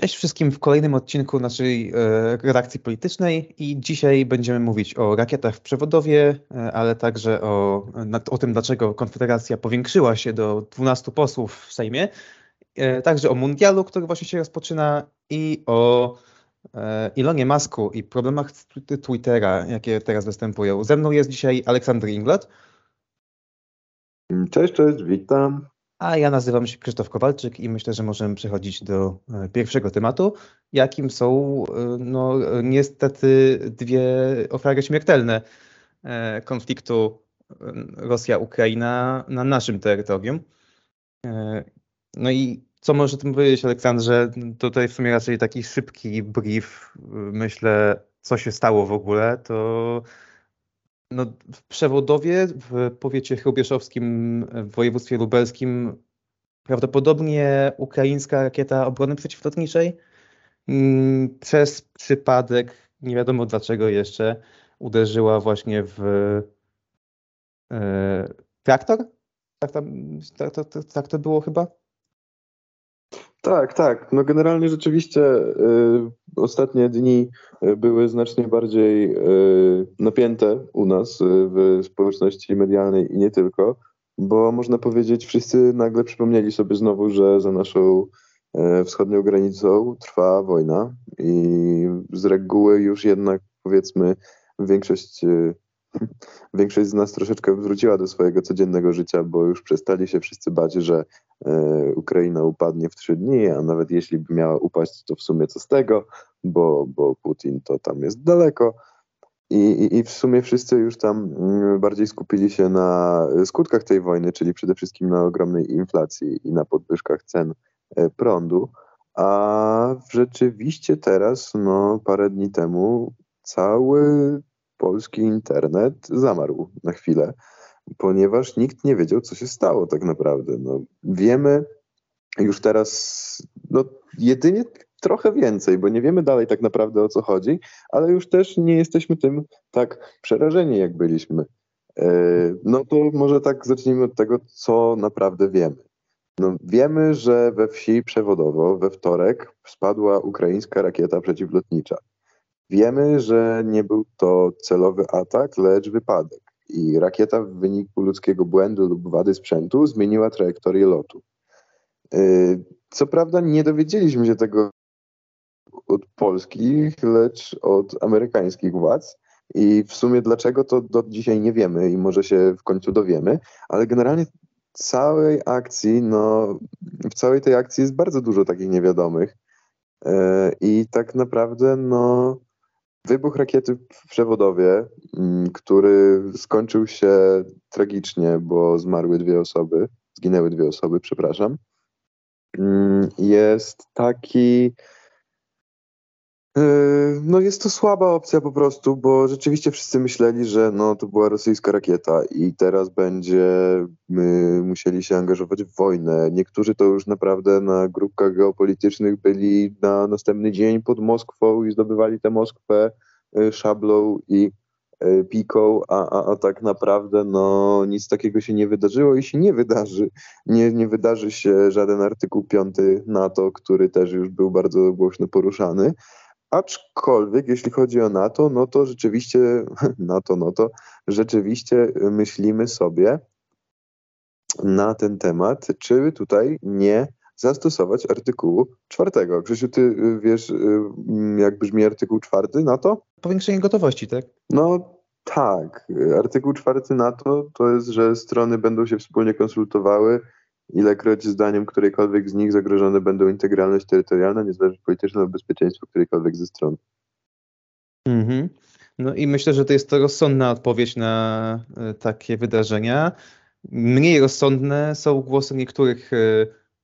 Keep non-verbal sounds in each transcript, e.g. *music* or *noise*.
Cześć wszystkim w kolejnym odcinku naszej e, redakcji politycznej i dzisiaj będziemy mówić o rakietach w przewodowie, e, ale także o, o tym, dlaczego Konfederacja powiększyła się do 12 posłów w Sejmie, e, także o mundialu, który właśnie się rozpoczyna i o Ilonie Masku i problemach Twittera, jakie teraz występują. Ze mną jest dzisiaj Aleksander Inglet. Cześć, cześć, witam. A ja nazywam się Krzysztof Kowalczyk i myślę, że możemy przechodzić do e, pierwszego tematu, jakim są e, no, niestety dwie ofiary śmiertelne e, konfliktu Rosja-Ukraina na naszym terytorium. No i co może tym powiedzieć, Aleksandrze? Tutaj w sumie raczej taki szybki brief, myślę, co się stało w ogóle, to no, w Przewodowie, w powiecie chrubieszowskim, w województwie lubelskim, prawdopodobnie ukraińska rakieta obrony przeciwlotniczej mm, przez przypadek, nie wiadomo dlaczego jeszcze, uderzyła właśnie w e, traktor? Tak, tam, tak, tak, tak, tak to było chyba? Tak, tak. No generalnie rzeczywiście y, ostatnie dni y, były znacznie bardziej y, napięte u nas y, w społeczności medialnej i nie tylko, bo można powiedzieć, wszyscy nagle przypomnieli sobie znowu, że za naszą y, wschodnią granicą trwa wojna i z reguły już jednak powiedzmy większość y, *laughs* większość z nas troszeczkę wróciła do swojego codziennego życia, bo już przestali się wszyscy bać, że e, Ukraina upadnie w trzy dni, a nawet jeśli by miała upaść, to w sumie co z tego, bo, bo Putin to tam jest daleko. I, i, w sumie wszyscy już tam mm, bardziej skupili się na skutkach tej wojny, czyli przede wszystkim na ogromnej inflacji i na podwyżkach cen e, prądu. A rzeczywiście teraz, no parę dni temu, cały polski internet zamarł na chwilę, ponieważ nikt nie wiedział, co się stało tak naprawdę. No, wiemy już teraz no, jedynie trochę więcej, bo nie wiemy dalej tak naprawdę o co chodzi, ale już też nie jesteśmy tym tak przerażeni, jak byliśmy. E, no to może tak zacznijmy od tego, co naprawdę wiemy. No, wiemy, że we wsi przewodowo we wtorek spadła ukraińska rakieta przeciwlotnicza. Wiemy, że nie był to celowy atak, lecz wypadek i rakieta w wyniku ludzkiego błędu lub wady sprzętu zmieniła trajektorię lotu. Y, co prawda nie dowiedzieliśmy się tego od polskich, lecz od amerykańskich władz. I w sumie dlaczego to do dzisiaj nie wiemy i może się w końcu dowiemy, ale generalnie całej akcji, no w całej tej akcji jest bardzo dużo takich niewiadomych. Y, I tak naprawdę, no Wybuch rakiety w przewodowie, mm, który skończył się tragicznie, bo zmarły dwie osoby, zginęły dwie osoby, przepraszam, mm, jest taki. E, no jest to słaba opcja po prostu, bo rzeczywiście wszyscy myśleli, że no to była rosyjska rakieta i teraz będziemy musieli się angażować w wojnę. Niektórzy to już naprawdę na grupkach geopolitycznych byli na następny dzień pod Moskwą i zdobywali tę Moskwę e, szablą i e, piką, a, a, a tak naprawdę no, nic takiego się nie wydarzyło i się nie wydarzy. Nie, nie wydarzy się żaden artykuł 5 NATO, który też już był bardzo głośno poruszany. Aczkolwiek jeśli chodzi o NATO, no to rzeczywiście *laughs* NATO, no to rzeczywiście myślimy sobie na ten temat, czy tutaj nie zastosować artykułu czwartego. Grzesiu, ty y, wiesz, y, jak brzmi artykuł czwarty NATO? Powiększenie gotowości, tak? No tak. Artykuł czwarty NATO to jest, że strony będą się wspólnie konsultowały ilekroć zdaniem którejkolwiek z nich zagrożone będą integralność terytorialna, niezależność polityczna lub bezpieczeństwo którejkolwiek ze stron. Mhm. No i myślę, że to jest to rozsądna odpowiedź na e, takie wydarzenia. Mniej rozsądne są głosy niektórych e,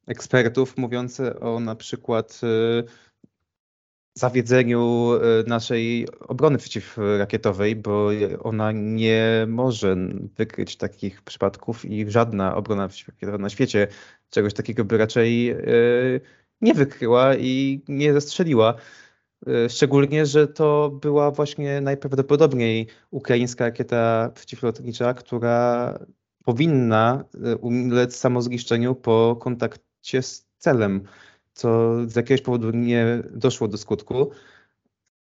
ekspertów mówiące o na przykład e, zawiedzeniu e, naszej obrony przeciwrakietowej, bo ona nie może wykryć takich przypadków i żadna obrona przeciwrakietowa na świecie czegoś takiego by raczej e, nie wykryła i nie zastrzeliła. E, szczególnie, że to była właśnie najprawdopodobniej ukraińska rakieta przeciwlotnicza, która powinna ulec samozniszczeniu po kontakcie z celem. Co z jakiegoś powodu nie doszło do skutku.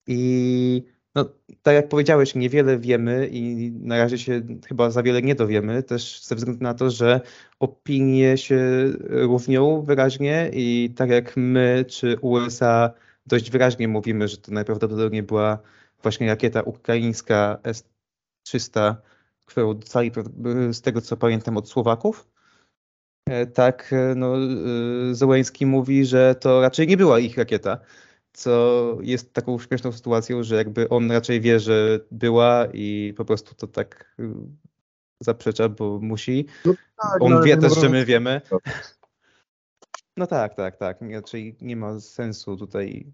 I no, tak jak powiedziałeś, niewiele wiemy i na razie się chyba za wiele nie dowiemy, też ze względu na to, że opinie się równią wyraźnie i tak jak my czy USA dość wyraźnie mówimy, że to najprawdopodobniej była właśnie rakieta ukraińska S-300, którą dostali z tego co pamiętam od Słowaków. E, tak, e, no, e, Zełęński mówi, że to raczej nie była ich rakieta, co jest taką śmieszną sytuacją, że jakby on raczej wie, że była i po prostu to tak zaprzecza, bo musi. No tak, on no, wie też, że my wiemy. No tak, tak, tak. Raczej nie ma sensu tutaj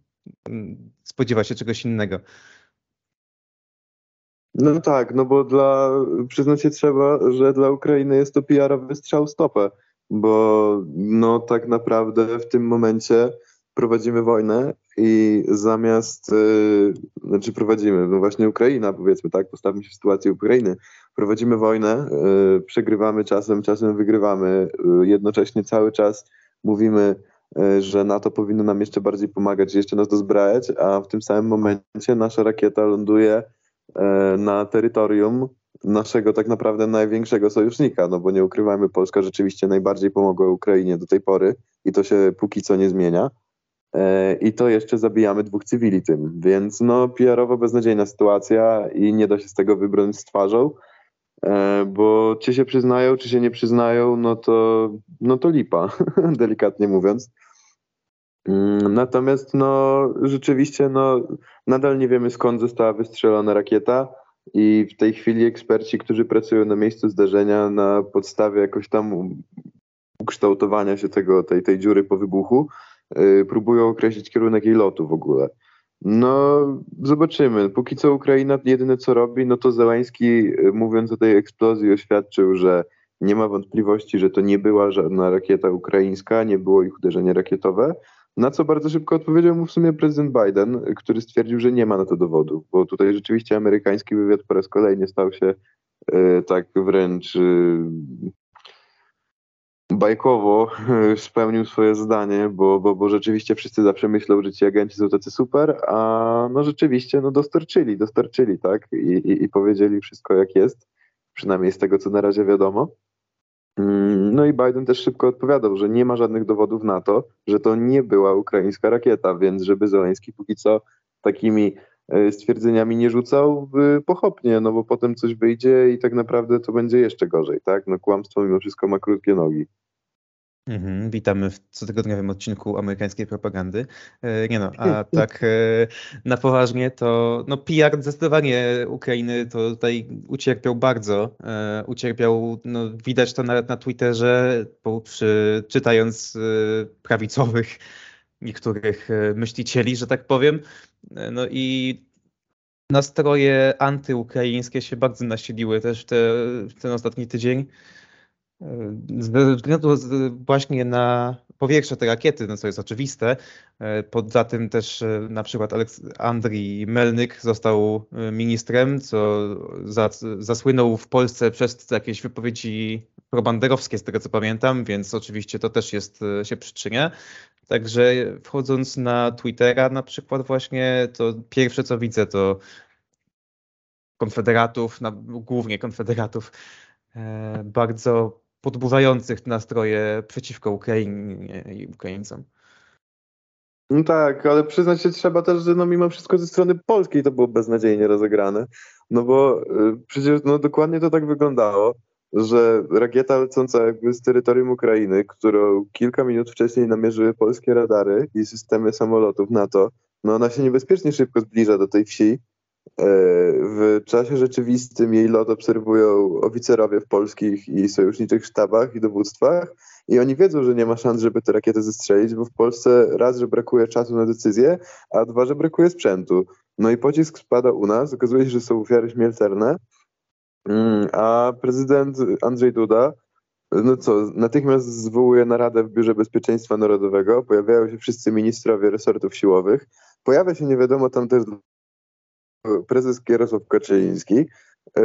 spodziewać się czegoś innego. No tak, no bo dla, przyznać się trzeba, że dla Ukrainy jest to PR-owy strzał stopę, bo no tak naprawdę w tym momencie prowadzimy wojnę i zamiast, yy, znaczy prowadzimy, no właśnie Ukraina powiedzmy, tak, postawmy się w sytuacji Ukrainy, prowadzimy wojnę, yy, przegrywamy czasem, czasem wygrywamy, yy, jednocześnie cały czas mówimy, y, że NATO powinno nam jeszcze bardziej pomagać, jeszcze nas dozbrajać, a w tym samym momencie nasza rakieta ląduje y, na terytorium naszego tak naprawdę największego sojusznika, no bo nie ukrywajmy, Polska rzeczywiście najbardziej pomogła Ukrainie do tej pory i to się póki co nie zmienia. E, I to jeszcze zabijamy dwóch cywili tym, więc no PR-owo beznadziejna sytuacja i nie da się z tego wybrnąć z twarzą, e, bo czy się przyznają, czy się nie przyznają, no to, no to lipa, *laughs* delikatnie mówiąc. Mm, natomiast no rzeczywiście no nadal nie wiemy skąd została wystrzelona rakieta i w tej chwili eksperci, którzy pracują na miejscu zdarzenia na podstawie jakoś tam ukształtowania się tego, tej, tej dziury po wybuchu, yy, próbują określić kierunek jej lotu w ogóle. No, zobaczymy. Póki co Ukraina jedyne co robi, no to Zeleński y, mówiąc o tej eksplozji oświadczył, że nie ma wątpliwości, że to nie była żadna rakieta ukraińska, nie było ich uderzenie rakietowe. Na co bardzo szybko odpowiedział mu w sumie prezydent Biden, który stwierdził, że nie ma na to dowodów, bo tutaj rzeczywiście amerykański wywiad po raz kolejny stał się e, tak wręcz e, bajkowo e, spełnił swoje zdanie, bo, bo, bo rzeczywiście wszyscy zawsze myślą, że ci agenci są tacy super, a no rzeczywiście no dostarczyli, dostarczyli, tak? I, i, i powiedzieli wszystko jak jest, przynajmniej z tego, co na razie wiadomo. No i Biden też szybko odpowiadał, że nie ma żadnych dowodów na to, że to nie była ukraińska rakieta, więc żeby Zeleński póki co takimi e, stwierdzeniami nie rzucał pochopnie, no bo potem coś wyjdzie i tak naprawdę to będzie jeszcze gorzej, tak? No kłamstwo mimo wszystko ma krótkie nogi. Mhm, witamy w cotygodniowym odcinku amerykańskiej propagandy. E, nie no, a *laughs* tak e, na poważnie to no PR zdecydowanie Ukrainy to tutaj ucierpiał bardzo. E, ucierpiał, no widać to nawet na Twitterze, przy, czytając prawicowych niektórych myślicieli, że tak powiem. No i nastroje antyukraińskie się bardzo nasiliły też w, te, w ten ostatni tydzień. Ze względu właśnie na powietrze te rakiety, no co jest oczywiste, e, poza tym też e, na przykład Andrii Melnyk został e, ministrem, co zasłynął w Polsce przez jakieś wypowiedzi probanderowskie, z tego co pamiętam, więc oczywiście to też jest, się przyczynia. Także wchodząc na Twittera na przykład właśnie, to pierwsze co widzę to konfederatów, głównie konfederatów, bardzo podburzających nastroje przeciwko Ukrainie i Ukraińcom. No tak, ale przyznać się trzeba też, że no mimo wszystko ze strony polskiej to było beznadziejnie rozegrane. No bo y, przecież no dokładnie to tak wyglądało, że rakieta lecąca jakby z terytorium Ukrainy, którą kilka minut wcześniej namierzyły polskie radary i systemy samolotów NATO, no ona się niebezpiecznie szybko zbliża do tej wsi w czasie rzeczywistym jej lot obserwują oficerowie w polskich i sojuszniczych sztabach i dowództwach i oni wiedzą, że nie ma szans, żeby te rakiety zestrzelić, bo w Polsce raz, że brakuje czasu na decyzję, a dwa, że brakuje sprzętu. No i pocisk spada u nas, okazuje się, że są ofiary śmiertelne, mm, a prezydent Andrzej Duda no co, natychmiast zwołuje naradę w Biurze Bezpieczeństwa Narodowego, pojawiają się wszyscy ministrowie resortów siłowych, pojawia się nie wiadomo tam też prezes Jarosław Kaczyński, e,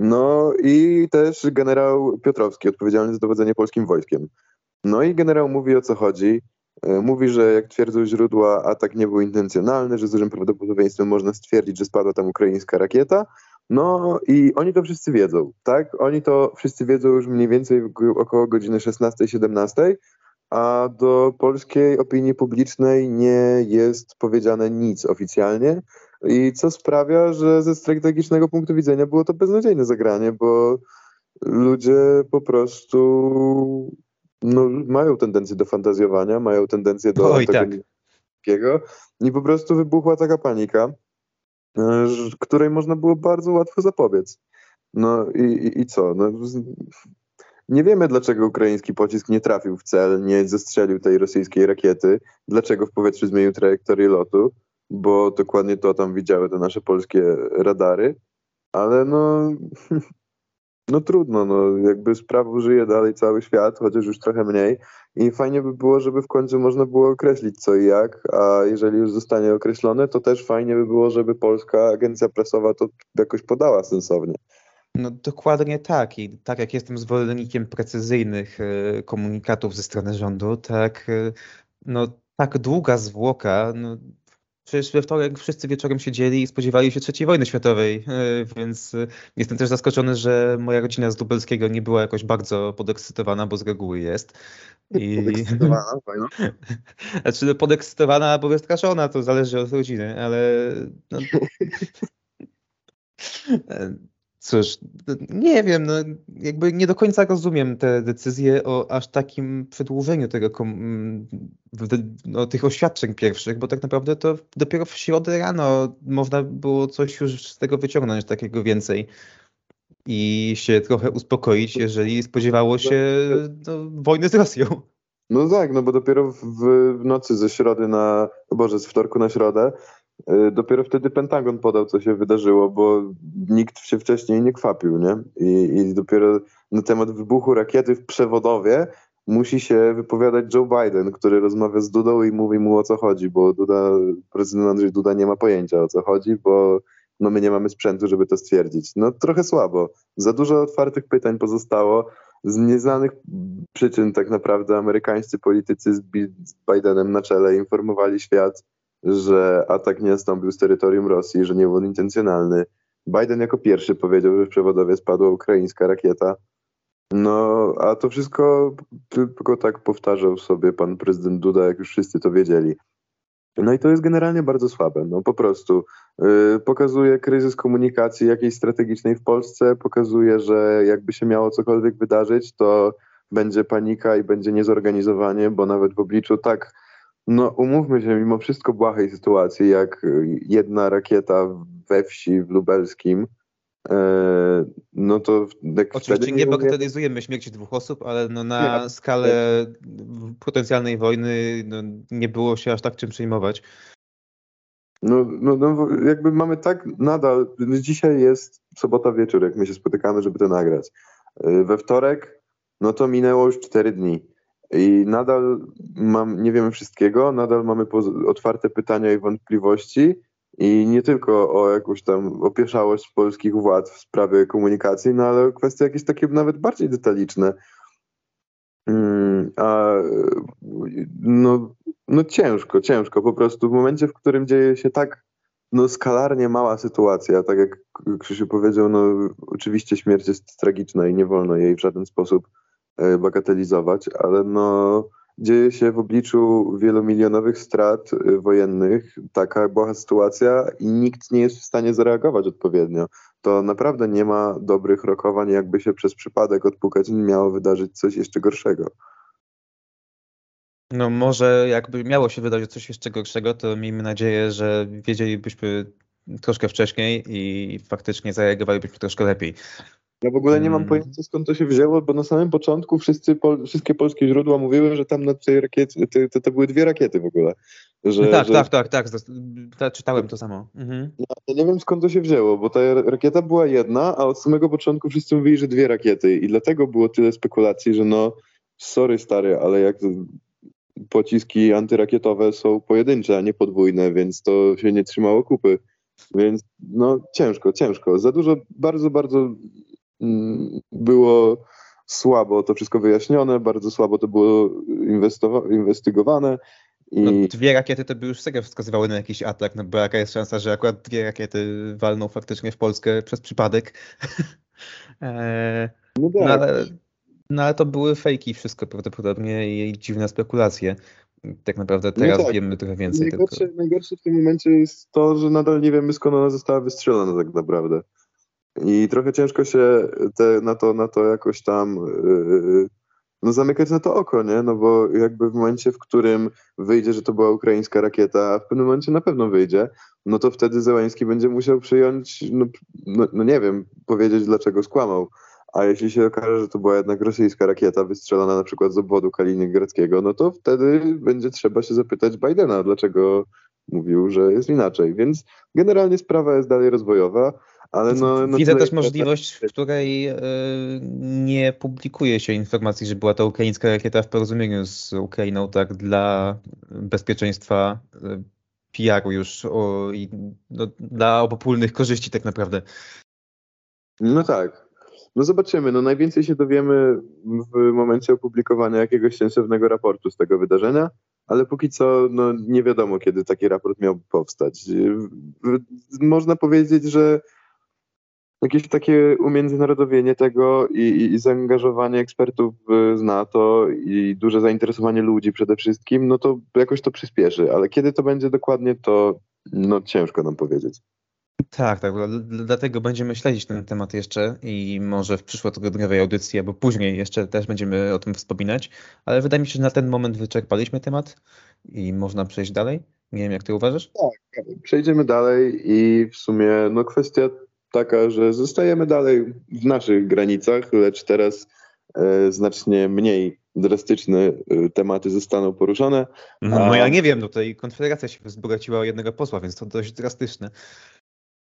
no i też generał Piotrowski, odpowiedzialny za dowodzenie polskim wojskiem. No i generał mówi o co chodzi. E, mówi, że jak twierdzą źródła, atak nie był intencjonalny, że z dużym prawdopodobieństwem można stwierdzić, że spadła tam ukraińska rakieta. No i oni to wszyscy wiedzą, tak? Oni to wszyscy wiedzą już mniej więcej około godziny 16-17, a do polskiej opinii publicznej nie jest powiedziane nic oficjalnie. I co sprawia, że ze strategicznego punktu widzenia było to beznadziejne zagranie, bo ludzie po prostu no, mają tendencję do fantazjowania, mają tendencję do Oj, tego tak. i po prostu wybuchła taka panika, e, której można było bardzo łatwo zapobiec. No i, i, i co? No, nie wiemy, dlaczego ukraiński pocisk nie trafił w cel, nie zestrzelił tej rosyjskiej rakiety, dlaczego w powietrzu zmienił trajektorię lotu, bo dokładnie to tam widziały te nasze polskie radary, ale no *laughs* no trudno, no jakby sprawą żyje dalej cały świat, chociaż już trochę mniej i fajnie by było, żeby w końcu można było określić co i jak, a jeżeli już zostanie określone, to też fajnie by było, żeby polska agencja prasowa to jakoś podała sensownie. No dokładnie tak i tak jak jestem zwolennikiem precyzyjnych e, komunikatów ze strony rządu, tak e, no tak długa zwłoka, no, Przecież we wtorek wszyscy wieczorem siedzieli i spodziewali się III wojny światowej, e, więc e, jestem też zaskoczony, że moja rodzina z Lubelskiego nie była jakoś bardzo podekscytowana, bo z reguły jest. I... *laughs* Podekscytowana, fajno. *laughs* Znaczy no, podekscytowana albo wystraszona, to zależy od rodziny, ale no... *laughs* Cóż, nie wiem, no, jakby nie do końca rozumiem te decyzje o aż takim przedłużeniu tego, no, tych oświadczeń pierwszych, bo tak naprawdę to dopiero w środę rano można było coś już z tego wyciągnąć, takiego więcej i się trochę uspokoić, jeżeli spodziewało się no, wojny z Rosją. No tak, no bo dopiero w, w nocy ze środy na, boże, z wtorku na środę dopiero wtedy Pentagon podał, co się wydarzyło, bo nikt się wcześniej nie kwapił, nie? I, I, dopiero na temat wybuchu rakiety w przewodowie musi się wypowiadać Joe Biden, który rozmawia z Dudą i mówi mu o co chodzi, bo Duda, prezydent Andrzej Duda nie ma pojęcia o co chodzi, bo no my nie mamy sprzętu, żeby to stwierdzić. No trochę słabo. Za dużo otwartych pytań pozostało. Z nieznanych przyczyn tak naprawdę amerykańscy politycy z Bidenem na czele informowali świat, że atak nie nastąpił z terytorium Rosji, że nie był on intencjonalny. Biden jako pierwszy powiedział, że w przewodowie spadła ukraińska rakieta. No, a to wszystko tylko tak powtarzał sobie pan prezydent Duda, jak już wszyscy to wiedzieli. No i to jest generalnie bardzo słabe. No po prostu yy, pokazuje kryzys komunikacji jakiejś strategicznej w Polsce, pokazuje, że jakby się miało cokolwiek wydarzyć, to będzie panika i będzie niezorganizowanie, bo nawet w obliczu tak no, umówmy się, mimo wszystko błahej sytuacji, jak jedna rakieta we wsi w Lubelskim, e, no to tak Oczywiście nie, nie bagatelizujemy śmierci dwóch osób, ale no na nie, skalę nie. potencjalnej wojny no nie było się aż tak czym przejmować. No, no, no, jakby mamy tak nadal, dzisiaj jest sobota wieczór, jak my się spotykamy, żeby to nagrać. E, we wtorek, no to minęło już cztery dni. I nadal mam, nie wiemy wszystkiego, nadal mamy otwarte pytania i wątpliwości i nie tylko o jakąś tam opieszałość polskich władz w sprawie komunikacji, no ale kwestie jakieś takie nawet bardziej detaliczne. Mm, a no, no ciężko, ciężko po prostu w momencie, w którym dzieje się tak no, skalarnie mała sytuacja, tak jak Krzysiu powiedział, no oczywiście śmierć jest tragiczna i nie wolno jej w żaden sposób bagatelizować, ale no, dzieje się w obliczu wielomilionowych strat e, wojennych taka była sytuacja i nikt nie jest w stanie zareagować odpowiednio. To naprawdę nie ma dobrych rokowań, jakby się przez przypadek odpukać, nie miało wydarzyć coś jeszcze gorszego. No może jakby miało się wydarzyć coś jeszcze gorszego, to miejmy nadzieję, że wiedzielibyśmy troszkę wcześniej i faktycznie zareagowalibyśmy troszkę lepiej. Ja w ogóle nie mam hmm. pojęcia skąd to się wzięło, bo na samym początku wszyscy, pol, wszystkie polskie źródła mówiły, że tam na tej rakiecie, to, to, były dwie rakiety w ogóle. Że, tak, że... tak, tak, tak, tak, czytałem to samo. Mhm. Ja nie wiem skąd to się wzięło, bo ta rakieta była jedna, a od samego początku wszyscy mówili, że dwie rakiety i dlatego było tyle spekulacji, że no sorry stary, ale jak pociski antyrakietowe są pojedyncze, a nie podwójne, więc to się nie trzymało kupy. Więc no ciężko, ciężko. Za dużo, bardzo, bardzo było słabo to wszystko wyjaśnione, bardzo słabo to było inwestygowane. I... No, dwie rakiety to by już serio wskazywały na jakiś atak, no bo jaka jest szansa, że akurat dwie rakiety walną faktycznie w Polskę przez przypadek. eee, *laughs* no, tak. no, ale, no ale to były fejki wszystko prawdopodobnie i dziwne spekulacje. Tak naprawdę no teraz no tak. wiemy trochę więcej. Najgorsze, tylko. najgorsze w tym momencie jest to, że nadal nie wiemy skąd ona została wystrzelona tak naprawdę. I trochę ciężko się te, na, to, na to jakoś tam yy, no zamykać na to oko, nie? No bo jakby w momencie, w którym wyjdzie, że to była ukraińska rakieta, a w pewnym momencie na pewno wyjdzie, no to wtedy Zełański będzie musiał przyjąć, no, no, no nie wiem, powiedzieć dlaczego skłamał. A jeśli się okaże, że to była jednak rosyjska rakieta wystrzelona na przykład z obwodu kaliningradzkiego, no to wtedy będzie trzeba się zapytać Bidena, dlaczego mówił, że jest inaczej. Więc generalnie sprawa jest dalej rozwojowa. Ale no, no Widzę też możliwość, w której y, nie publikuje się informacji, że była to ukraińska rakieta w porozumieniu z Ukrainą, tak dla bezpieczeństwa y, PR-u już o, i, no, dla obopólnych korzyści tak naprawdę. No tak. No zobaczymy. No najwięcej się dowiemy w momencie opublikowania jakiegoś sensownego raportu z tego wydarzenia, ale póki co no, nie wiadomo, kiedy taki raport miał powstać. Można powiedzieć, że jakieś takie umiędzynarodowienie tego i, i, i, zaangażowanie ekspertów z NATO i duże zainteresowanie ludzi przede wszystkim, no to jakoś to przyspieszy, ale kiedy to będzie dokładnie, to no ciężko nam powiedzieć. Tak, tak, dlatego będziemy śledzić ten temat jeszcze i może w przyszłotygodniowej audycji albo później jeszcze też będziemy o tym wspominać, ale wydaje mi się, że na ten moment wyczerpaliśmy temat i można przejść dalej. Nie wiem, jak ty uważasz? Tak, przejdziemy dalej i w sumie no kwestia taka, że zostajemy dalej w naszych granicach, lecz teraz e, znacznie mniej drastyczne e, tematy zostaną poruszone. No, no ja nie wiem, no tutaj Konfederacja się wzbogaciła o jednego posła, więc to dość drastyczne.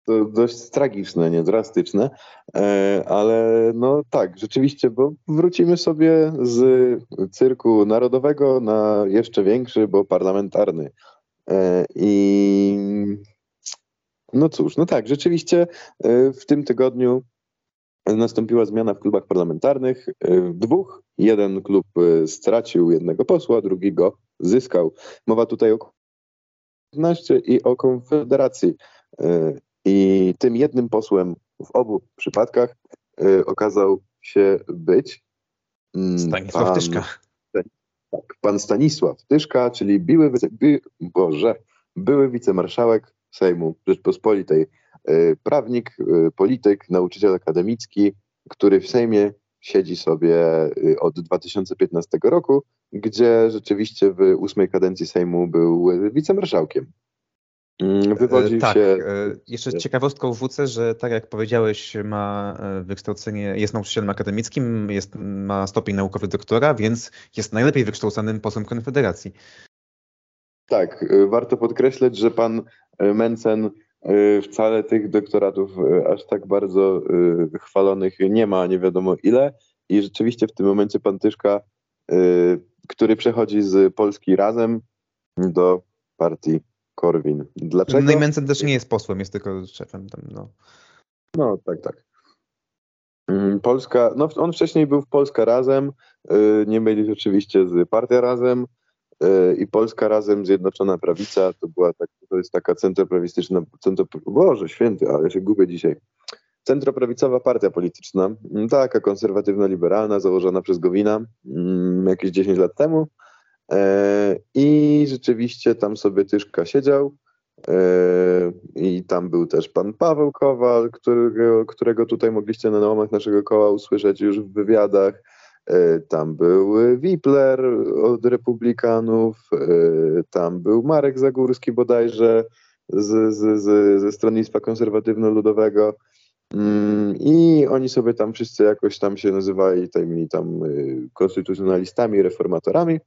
To dość tragiczne, nie drastyczne, e, ale no tak, rzeczywiście, bo wrócimy sobie z cyrku narodowego na jeszcze większy, bo parlamentarny. I no cóż, no tak, rzeczywiście e, w tym tygodniu nastąpiła zmiana w klubach parlamentarnych. E, dwóch. Jeden klub e, stracił jednego posła, drugi go zyskał. Mowa tutaj o 15 i o Konfederacji. I tym jednym posłem w obu przypadkach okazał się być mm, Stanisław pan, Tyszka. Tak, pan Stanisław Tyszka, czyli były, by, Boże, były wicemarszałek Sejmu Rzeczpospolitej. E, prawnik, e, polityk, nauczyciel akademicki, który w Sejmie siedzi sobie e, od 2015 roku, gdzie rzeczywiście w ósmej kadencji Sejmu był wicemarszałkiem. Mm, wywodzi tak, się... jeszcze z ciekawostką wrócę, że tak jak powiedziałeś, ma wykształcenie, jest nauczycielem akademickim, jest, ma stopień naukowy doktora, więc jest najlepiej wykształconym posłem Konfederacji. Tak, warto podkreślać, że pan Mencen y, wcale tych doktoratów y, aż tak bardzo y, chwalonych nie ma, nie wiadomo ile. I rzeczywiście w tym momencie pan Tyszka, który przechodzi z Polski razem do partii Korwin. Dlaczego? No i Mencen też nie jest posłem, jest tylko szefem tam, no. No, tak, tak. Mm, Polska, no on wcześniej był w Polska Razem, nie mylić oczywiście z Partia Razem, i Polska razem Zjednoczona Prawica to była tak, to jest taka centroprawistyczna, centro, Boże święty, ale się gubię dzisiaj. Centroprawicowa partia polityczna, mm, taka konserwatywno-liberalna, założona przez Gowina mm, jakieś 10 lat temu. E, I rzeczywiście tam sobie Tyszka siedział. E, I tam był też pan Paweł Kowal, którego, którego tutaj mogliście na łamach naszego koła usłyszeć już w wywiadach. E, tam był Wipler od Republikanów, e, tam był Marek Zagórski bodajże z, z, z, ze Stronnictwa Konserwatywno-Ludowego. Mm, I oni sobie tam wszyscy jakoś tam się nazywali tymi tam e, konstytucjonalistami, reformatorami.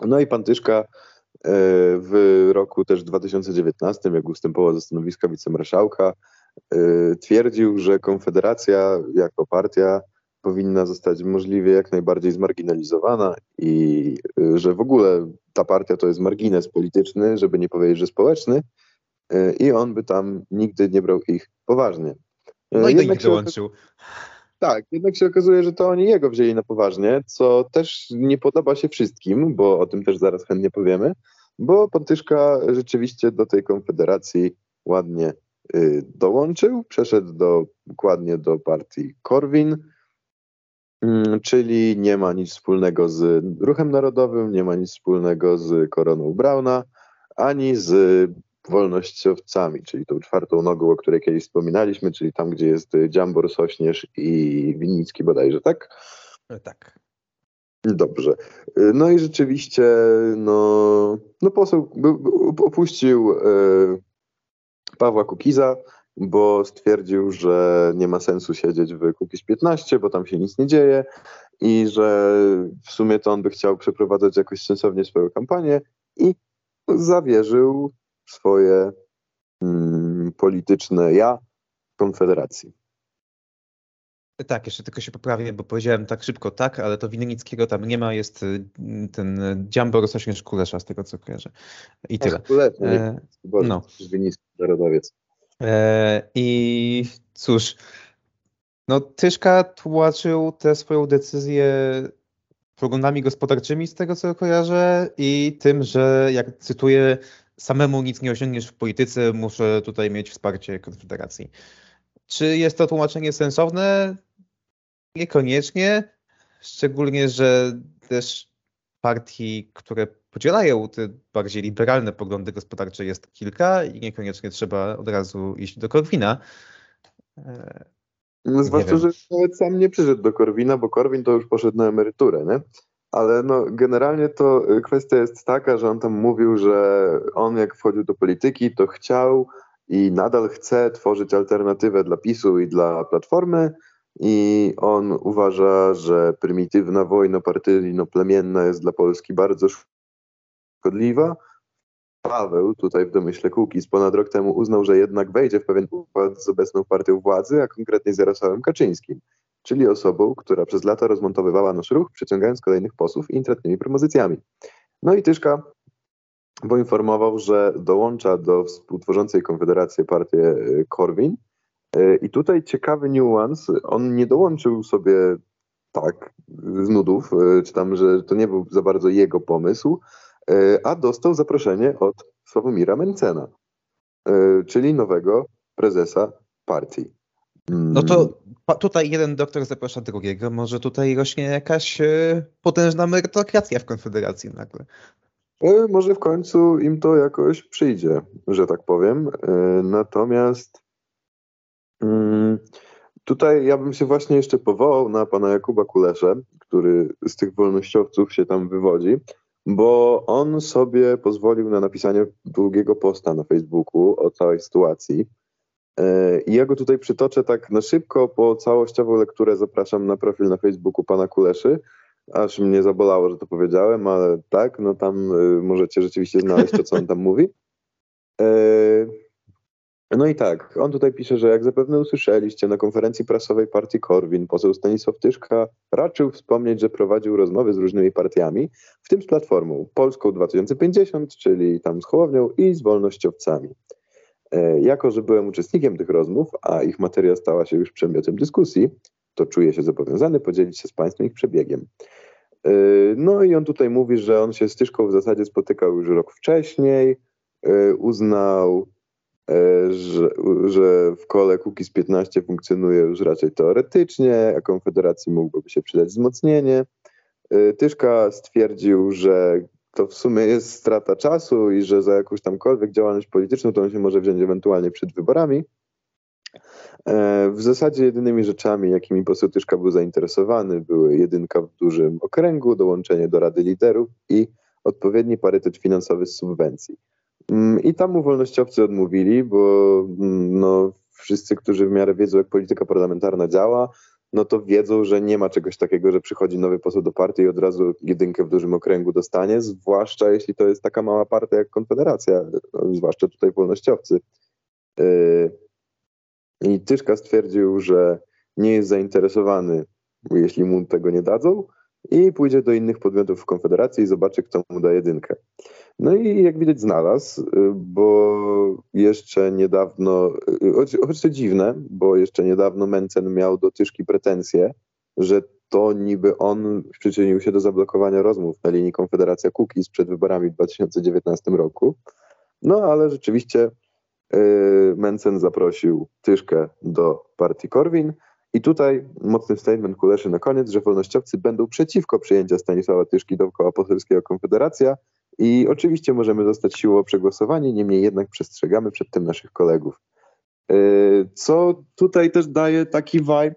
No i pan Tyszka w roku też 2019, jak ustępował ze stanowiska wicemarszałka, twierdził, że Konfederacja jako partia powinna zostać możliwie jak najbardziej zmarginalizowana i y, że w ogóle ta partia to jest margines polityczny, żeby nie powiedzieć, że społeczny y, i on by tam nigdy nie brał ich poważnie. No i do nich dołączył. Tak, jednak się okazuje, że to oni jego wzięli na poważnie, co też nie podoba się wszystkim, bo o tym też zaraz chętnie powiemy, bo Pontyszka rzeczywiście do tej konfederacji ładnie y, dołączył, przeszedł do, dokładnie do partii Korwin, y, czyli nie ma nic wspólnego z ruchem narodowym, nie ma nic wspólnego z koroną Brauna, ani z wolnościowcami, czyli tą czwartą nogą, o której kiedyś wspominaliśmy, czyli tam, gdzie jest Dziambor, Sośnierz i Winnicki bodajże, tak? E, tak. Dobrze. No i rzeczywiście, no, no poseł opuścił e, Pawła Kukiza, bo stwierdził, że nie ma sensu siedzieć w Kukiz 15, bo tam się nic nie dzieje i że w sumie to on by chciał przeprowadzać jakoś sensownie swoją kampanię i zawierzył swoje mm, polityczne ja Konfederacji. Tak, jeszcze tylko się poprawię, bo powiedziałem tak szybko tak, ale to Winnickiego tam nie ma, jest y, ten Dziambor Sośnierz Kulesza z tego co kojarzę. I tyle. Kulesza, e, no. Winnicki narodowiec. E, I cóż, no Tyszka tłumaczył tę swoją decyzję poglądami gospodarczymi z tego co kojarzę i tym, że jak cytuję, samemu nic nie osiągniesz w polityce, muszę tutaj mieć wsparcie Konfederacji. Czy jest to tłumaczenie sensowne? Niekoniecznie, szczególnie, że też partii, które podzielają te bardziej liberalne poglądy gospodarcze jest kilka i niekoniecznie trzeba od razu iść do Korwina. No, zwłaszcza, że nawet sam nie przyszedł do Korwina, bo Korwin to już poszedł na emeryturę, nie? Ale no, generalnie to y, kwestia jest taka, że on tam mówił, że on jak wchodził do polityki, to chciał i nadal chce tworzyć alternatywę dla PiSu i dla Platformy. I on uważa, że prymitywna wojna partyjno-plemienna jest dla Polski bardzo szkodliwa. Paweł, tutaj w domyśle z ponad rok temu uznał, że jednak wejdzie w pewien układ z obecną partią władzy, a konkretnie z Jarosławem Kaczyńskim czyli osobą, która przez lata rozmontowywała nasz ruch, przyciągając kolejnych posłów intratnymi propozycjami. No i Tyszka poinformował, że dołącza do współtworzącej Konfederację partię e, Korwin. E, I tutaj ciekawy niuans, on nie dołączył sobie tak z nudów, e, czy tam, że to nie był za bardzo jego pomysł, a dostał zaproszenie od Sławomira Mencena, czyli nowego prezesa partii. No to mm. tutaj jeden doktor zaprasza drugiego. Może tutaj rośnie jakaś e, potężna merytokracja w Konfederacji nagle. E, może w końcu im to jakoś przyjdzie, że tak powiem. E, natomiast mm, tutaj ja bym się właśnie jeszcze powołał na pana Jakuba Kuleszę, który z tych wolnościowców się tam wywodzi, bo on sobie pozwolił na napisanie długiego posta na Facebooku o całej sytuacji. E, I ja go tutaj przytoczę tak na szybko, po całościową lekturę zapraszam na profil na Facebooku pana Kuleszy. Aż mnie zabolało, że to powiedziałem, ale tak, no tam y, możecie rzeczywiście znaleźć to, co on tam mówi. No i tak, on tutaj pisze, że jak zapewne usłyszeliście na konferencji prasowej partii Korwin, poseł Stanisław Tyszka raczył wspomnieć, że prowadził rozmowy z różnymi partiami, w tym z Platformą Polską 2050, czyli tam z Hołownią i z wolnościowcami. E, jako, że byłem uczestnikiem tych rozmów, a ich materia stała się już przedmiotem dyskusji, to czuję się zobowiązany podzielić się z Państwem ich przebiegiem. E, no i on tutaj mówi, że on się z Tyszką w zasadzie spotykał już rok wcześniej, e, uznał, że, że w kole Kukiz 15 funkcjonuje już raczej teoretycznie, a Konfederacji mógłby się przydać wzmocnienie. Tyszka stwierdził, że to w sumie jest strata czasu i że za jakąś tamkolwiek działalność polityczną to on się może wziąć ewentualnie przed wyborami. E, w zasadzie jedynymi rzeczami, jakimi poseł Tyszka był zainteresowany, były jedynka w dużym okręgu, dołączenie do Rady Liderów i odpowiedni parytet finansowy z subwencji. Mm, I tam mu wolnościowcy odmówili, bo mm, no, wszyscy, którzy w miarę wiedzą, jak polityka parlamentarna działa, no to wiedzą, że nie ma czegoś takiego, że przychodzi nowy poseł do partii i od razu jedynkę w dużym okręgu dostanie, zwłaszcza jeśli to jest taka mała partia jak Konfederacja, no, zwłaszcza tutaj wolnościowcy. Yy, I Tyszka stwierdził, że nie jest zainteresowany, jeśli mu tego nie dadzą, i pójdzie do innych podmiotów w Konfederacji i zobaczy, kto mu da jedynkę. No i jak widać znalazł, bo jeszcze niedawno, choć to dziwne, bo jeszcze niedawno Mencen miał do Tyszki pretensje, że to niby on przyczynił się do zablokowania rozmów na linii Konfederacja Kukiz przed wyborami w 2019 roku. No ale rzeczywiście yy, Mencen zaprosił Tyszkę do partii Korwin i tutaj mocny statement Kuleszy na koniec, że wolnościowcy będą przeciwko przyjęcia Stanisława Tyszki do koła poselskiego Konfederacja i oczywiście możemy zostać siłowo przegłosowani, niemniej jednak przestrzegamy przed tym naszych kolegów. Yy, co tutaj też daje taki vibe,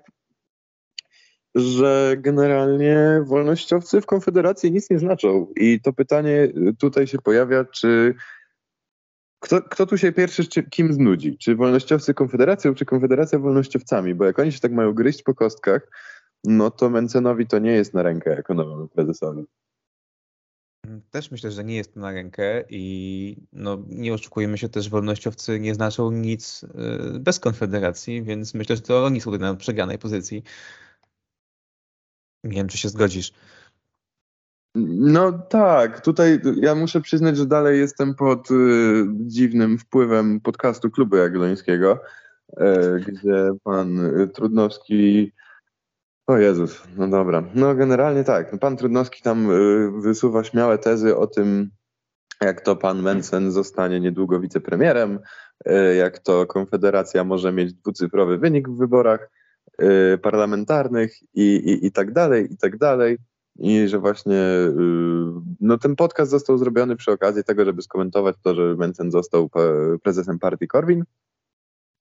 że generalnie wolnościowcy w Konfederacji nic nie znaczą. I to pytanie tutaj się pojawia, czy kto, kto tu się pierwszy czy, kim znudzi? Czy wolnościowcy Konfederacją, czy Konfederacja wolnościowcami? Bo jak oni się tak mają gryźć po kostkach, no to Mencenowi to nie jest na rękę jako nowemu prezesowi. Też myślę, że nie jest to na rękę i no, nie oszukujemy się też, wolnościowcy nie znaczą nic y, bez Konfederacji, więc myślę, że to oni są na przegranej pozycji. Nie wiem, czy się zgodzisz. No tak, tutaj ja muszę przyznać, że dalej jestem pod y, dziwnym wpływem podcastu Klubu Jagiellońskiego, y, gdzie pan Trudnowski o Jezus, no dobra. No generalnie tak, pan Trudnowski tam y, wysuwa śmiałe tezy o tym, jak to pan Mencen zostanie niedługo wicepremierem, y, jak to Konfederacja może mieć dwucyfrowy wynik w wyborach y, parlamentarnych i, i, i tak dalej, i tak dalej i że właśnie y, no ten podcast został zrobiony przy okazji tego, żeby skomentować to, że Mencen został prezesem partii Korwin.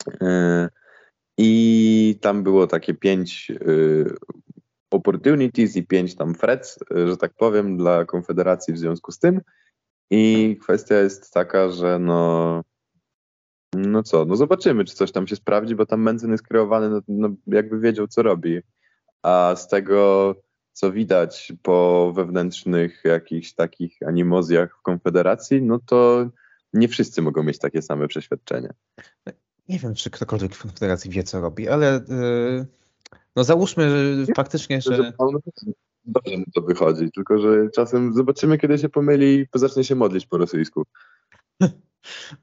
Y, I tam było takie pięć y, opportunities i pięć tam threats, że tak powiem, dla Konfederacji w związku z tym. I kwestia jest taka, że no, no co, no zobaczymy, czy coś tam się sprawdzi, bo tam Mencen jest kreowany, no, no jakby wiedział, co robi. A z tego co widać po wewnętrznych jakichś takich animozjach w Konfederacji, no to nie wszyscy mogą mieć takie same przeświadczenie. Nie wiem, czy ktokolwiek w Konfederacji wie, co robi, ale yy, no załóżmy że faktycznie, że... Dobrze mu to wychodzi, tylko że czasem zobaczymy, kiedy się pomyli i zacznie się modlić po rosyjsku. *laughs*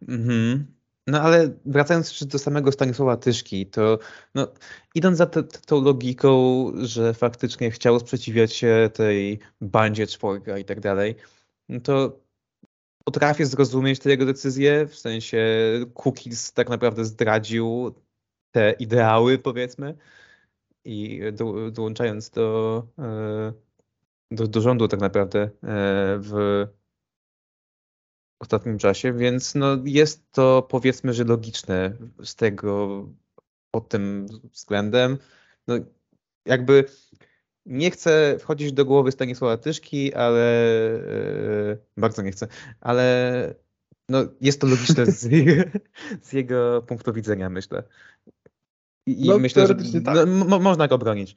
mhm. No ale wracając do samego Stanisława Tyszki, to no, idąc za te, tą logiką, że faktycznie chciał sprzeciwiać się tej bandzie czworga i tak dalej, no to potrafię zrozumieć te jego decyzje, w sensie Cookies tak naprawdę zdradził te ideały, powiedzmy, i do, dołączając do, e, do, do rządu tak naprawdę e, w ostatnim czasie, więc no jest to powiedzmy, że logiczne z tego pod tym względem. No jakby nie chcę wchodzić do głowy Stanisława Tyszki, ale yy, bardzo nie chcę, ale no, jest to logiczne z, *laughs* z jego punktu widzenia, myślę. I, no, myślę, że tak. no, można go bronić.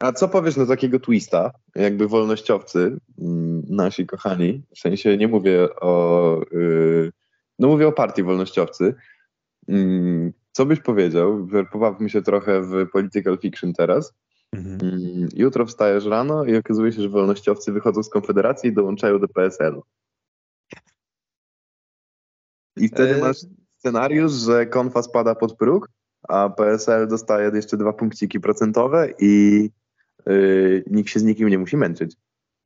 A co powiesz na takiego twista, jakby wolnościowcy, mm, nasi kochani, w sensie nie mówię o, yy, no mówię o partii wolnościowcy, yy, co byś powiedział, pobawmy się trochę w political fiction teraz, mhm. yy, jutro wstajesz rano i okazuje się, że wolnościowcy wychodzą z Konfederacji i dołączają do PSL-u. I wtedy e, masz scenariusz, że konfa spada pod próg, a PSL dostaje jeszcze dwa punkciki procentowe i nikt się z nikim nie musi męczyć.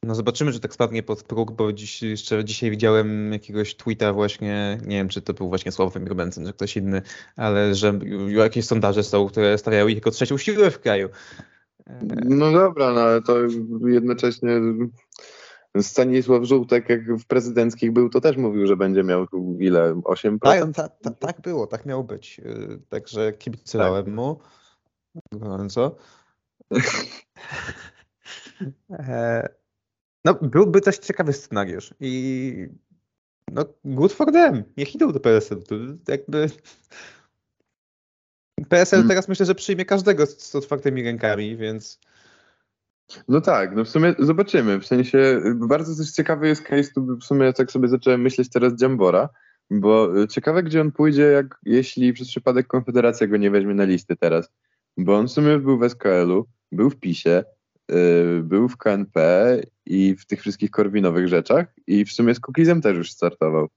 No zobaczymy, że tak spadnie pod próg, bo dziś, jeszcze dzisiaj widziałem jakiegoś tweeta właśnie, nie wiem czy to był właśnie Sławomir Benson, czy ktoś inny, ale że jakieś sondaże są, które stawiają ich jako trzecią siłę w kraju. No dobra, no ale to jednocześnie Stanisław Żółtek, jak w prezydenckich był, to też mówił, że będzie miał ile? 8%? Tak, ta, ta, tak było, tak miało być. Y, także kibicowałem tak. mu gorąco. E, no, byłby też ciekawy scenariusz i no, good for them. Niech idą do PSL. To jakby PSL hmm. teraz myślę, że przyjmie każdego z, z otwartymi rękami, więc no tak, no w sumie zobaczymy. W sensie bardzo też ciekawy jest case, tu w sumie tak sobie zacząłem myśleć teraz Dziambora, bo ciekawe gdzie on pójdzie, jak jeśli przez przypadek Konfederacja go nie weźmie na listy teraz. Bo on w sumie już był w SKL-u, był w PiSie, yy, był w KNP i w tych wszystkich korwinowych rzeczach i w sumie z Kukizem też już startował.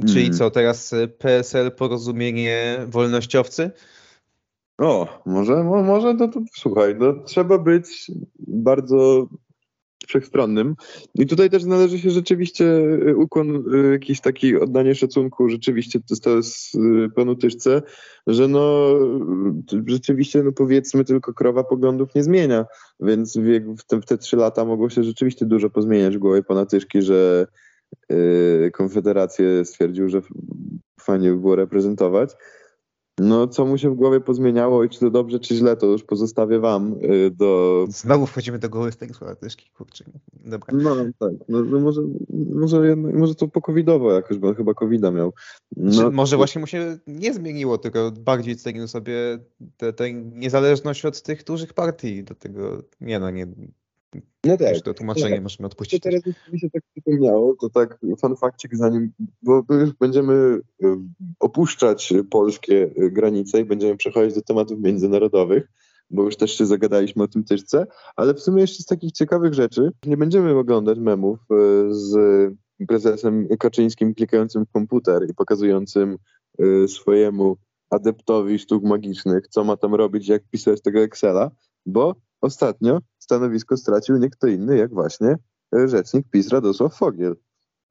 Czyli Hmm. co, teraz y, PSL porozumienie wolnościowcy? O, może, mo, może no to słuchaj, no trzeba być bardzo wszechstronnym. I tutaj też należy się rzeczywiście y, ukłon, y, jakiś taki oddanie szacunku rzeczywiście to, jest y, panu Tyszce, że no rzeczywiście no powiedzmy tylko krowa poglądów nie zmienia, więc w, te, w te trzy lata mogło się rzeczywiście dużo pozmieniać w głowie pana Tyszki, że Konfederację stwierdził, że fajnie by było reprezentować. No, co mu się w głowie pozmieniało i czy to dobrze, czy źle, to już pozostawię wam y, do... Znowu wchodzimy do głowy Stanisława Tyszki, kurczę. Dobra. No tak, no, no może, może, może to po covidowo jakoś, bo chyba covida miał. No, może właśnie mu się nie zmieniło, tylko bardziej cenił sobie tę niezależność od tych dużych partii. Do tego, nie no, nie, no tak. już to tłumaczenie możemy To odpuścić. teraz już mi się tak przypomniało, to tak fun zanim, bo już będziemy y, opuszczać polskie y, granice i będziemy przechodzić do tematów międzynarodowych, bo już też się zagadaliśmy o tym tyżce, ale w sumie jeszcze z takich ciekawych rzeczy, nie będziemy oglądać memów y, z prezesem Kaczyńskim klikającym w komputer i pokazującym swojemu adeptowi sztuk magicznych, co ma tam robić, jak pisać tego Excela, bo ostatnio stanowisko stracił nie kto inny, jak właśnie e, rzecznik PiS Radosław Fogiel.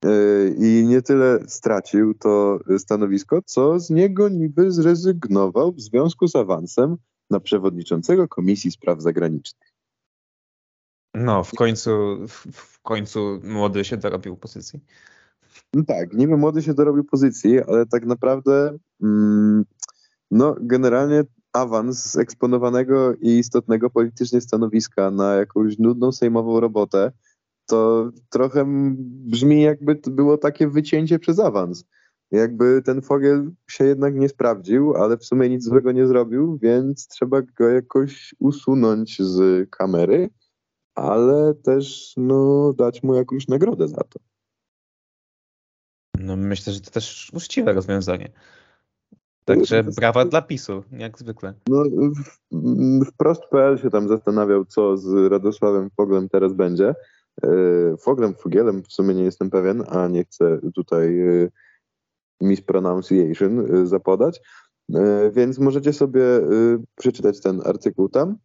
E, I nie tyle stracił to stanowisko, co z niego niby zrezygnował w związku z awansem na przewodniczącego Komisji Spraw Zagranicznych. No, w końcu, w, w końcu młody się dorobił pozycji. No tak, niby młody się dorobił pozycji, ale tak naprawdę mm, no generalnie awans z eksponowanego i istotnego politycznie stanowiska na jakąś nudną sejmową robotę, to trochę brzmi jakby to było takie wycięcie przez awans. Jakby ten Fogiel się jednak nie sprawdził, ale w sumie nic złego nie zrobił, więc trzeba go jakoś usunąć z kamery, ale też no, dać mu jakąś nagrodę za to. No myślę, że to też uczciwe rozwiązanie. Także brawa dla PiSu, jak zwykle. No, w- wprost.pl się tam zastanawiał, co z Radosławem Foglem teraz będzie. E, Foglem, Fogielem w sumie nie jestem pewien, a nie chcę tutaj e, mispronunciation e, zapodać. Więc możecie sobie przeczytać ten artykuł tam.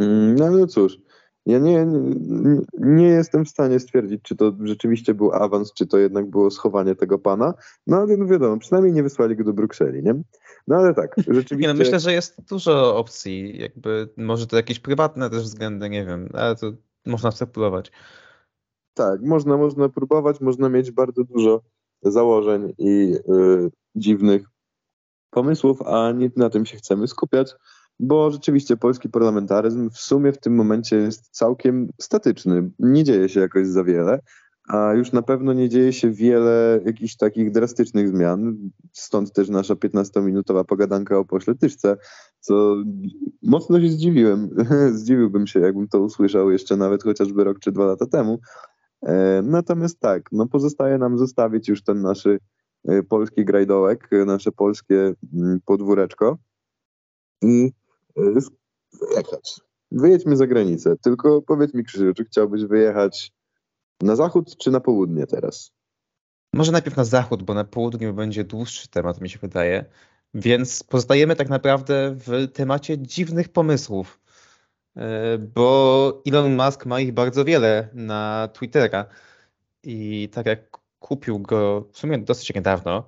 Mm, No ale cóż, ja nie, nie, nie jestem w stanie stwierdzić, czy to rzeczywiście był awans, czy to jednak było schowanie tego pana. No ale no wiadomo, przynajmniej nie wysłali go do Brukseli, nie? No ale tak, *laughs* rzeczywiście... No myślę, że jest dużo opcji. Jakby może to jakieś prywatne też względy, nie wiem, ale to można spekulować. Tak, można, można próbować, można mieć bardzo dużo założeń i y, dziwnych pomysłów, a nie na tym się chcemy skupiać, bo rzeczywiście polski parlamentaryzm w sumie w tym momencie jest całkiem statyczny. Nie dzieje się jakoś za wiele, a już na pewno nie dzieje się wiele jakichś takich drastycznych zmian. Stąd też nasza 15-minutowa pogadanka o pośle Tyszce, co mocno się zdziwiłem. *laughs* Zdziwiłbym się, jakbym to usłyszał jeszcze nawet chociażby rok czy dwa lata temu. E, Natomiast tak, no pozostaje nam zostawić już ten nasz e, polski grajdołek, nasze polskie mm, podwóreczko i wyjechać. Wyjedźmy za granicę. Tylko powiedz mi, Krzysiu, czy chciałbyś wyjechać na zachód czy na południe teraz? Może najpierw na zachód, bo na południu będzie dłuższy temat, mi się wydaje. Więc pozostajemy tak naprawdę w temacie dziwnych pomysłów. E, Bo Elon Musk ma ich bardzo wiele na Twittera. I tak jak kupił go w sumie dosyć niedawno,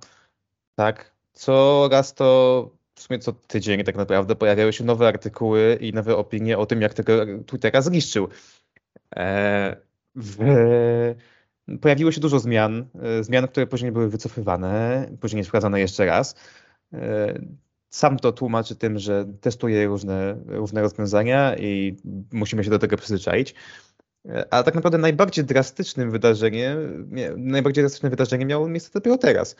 tak, co raz to w sumie co tydzień tak naprawdę pojawiały się nowe artykuły i nowe opinie o tym, jak tego Twittera zniszczył. E, w, pojawiło się dużo zmian, e, zmian, które później były wycofywane, później sprawdzane jeszcze raz. E, Sam to tłumaczy tym, że testuje różne, różne rozwiązania i musimy się do tego przyzwyczaić. E, A tak naprawdę najbardziej drastycznym wydarzeniem, nie, najbardziej drastyczne wydarzenie miało miejsce dopiero teraz.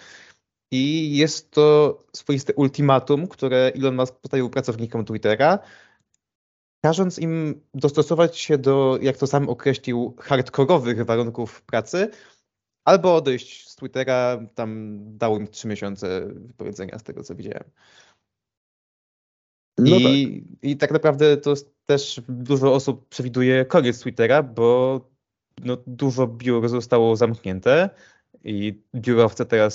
I jest to swoiste ultimatum, które Elon Musk postawił pracownikom Twittera, każąc im dostosować się do, jak to sam określił, hardkorowych warunków pracy, albo odejść z Twittera, tam dało im trzy miesiące wypowiedzenia z tego, co widziałem. No I, tak. I tak naprawdę to też dużo osób przewiduje koniec Twittera, bo no, dużo biur zostało zamknięte i biurowce teraz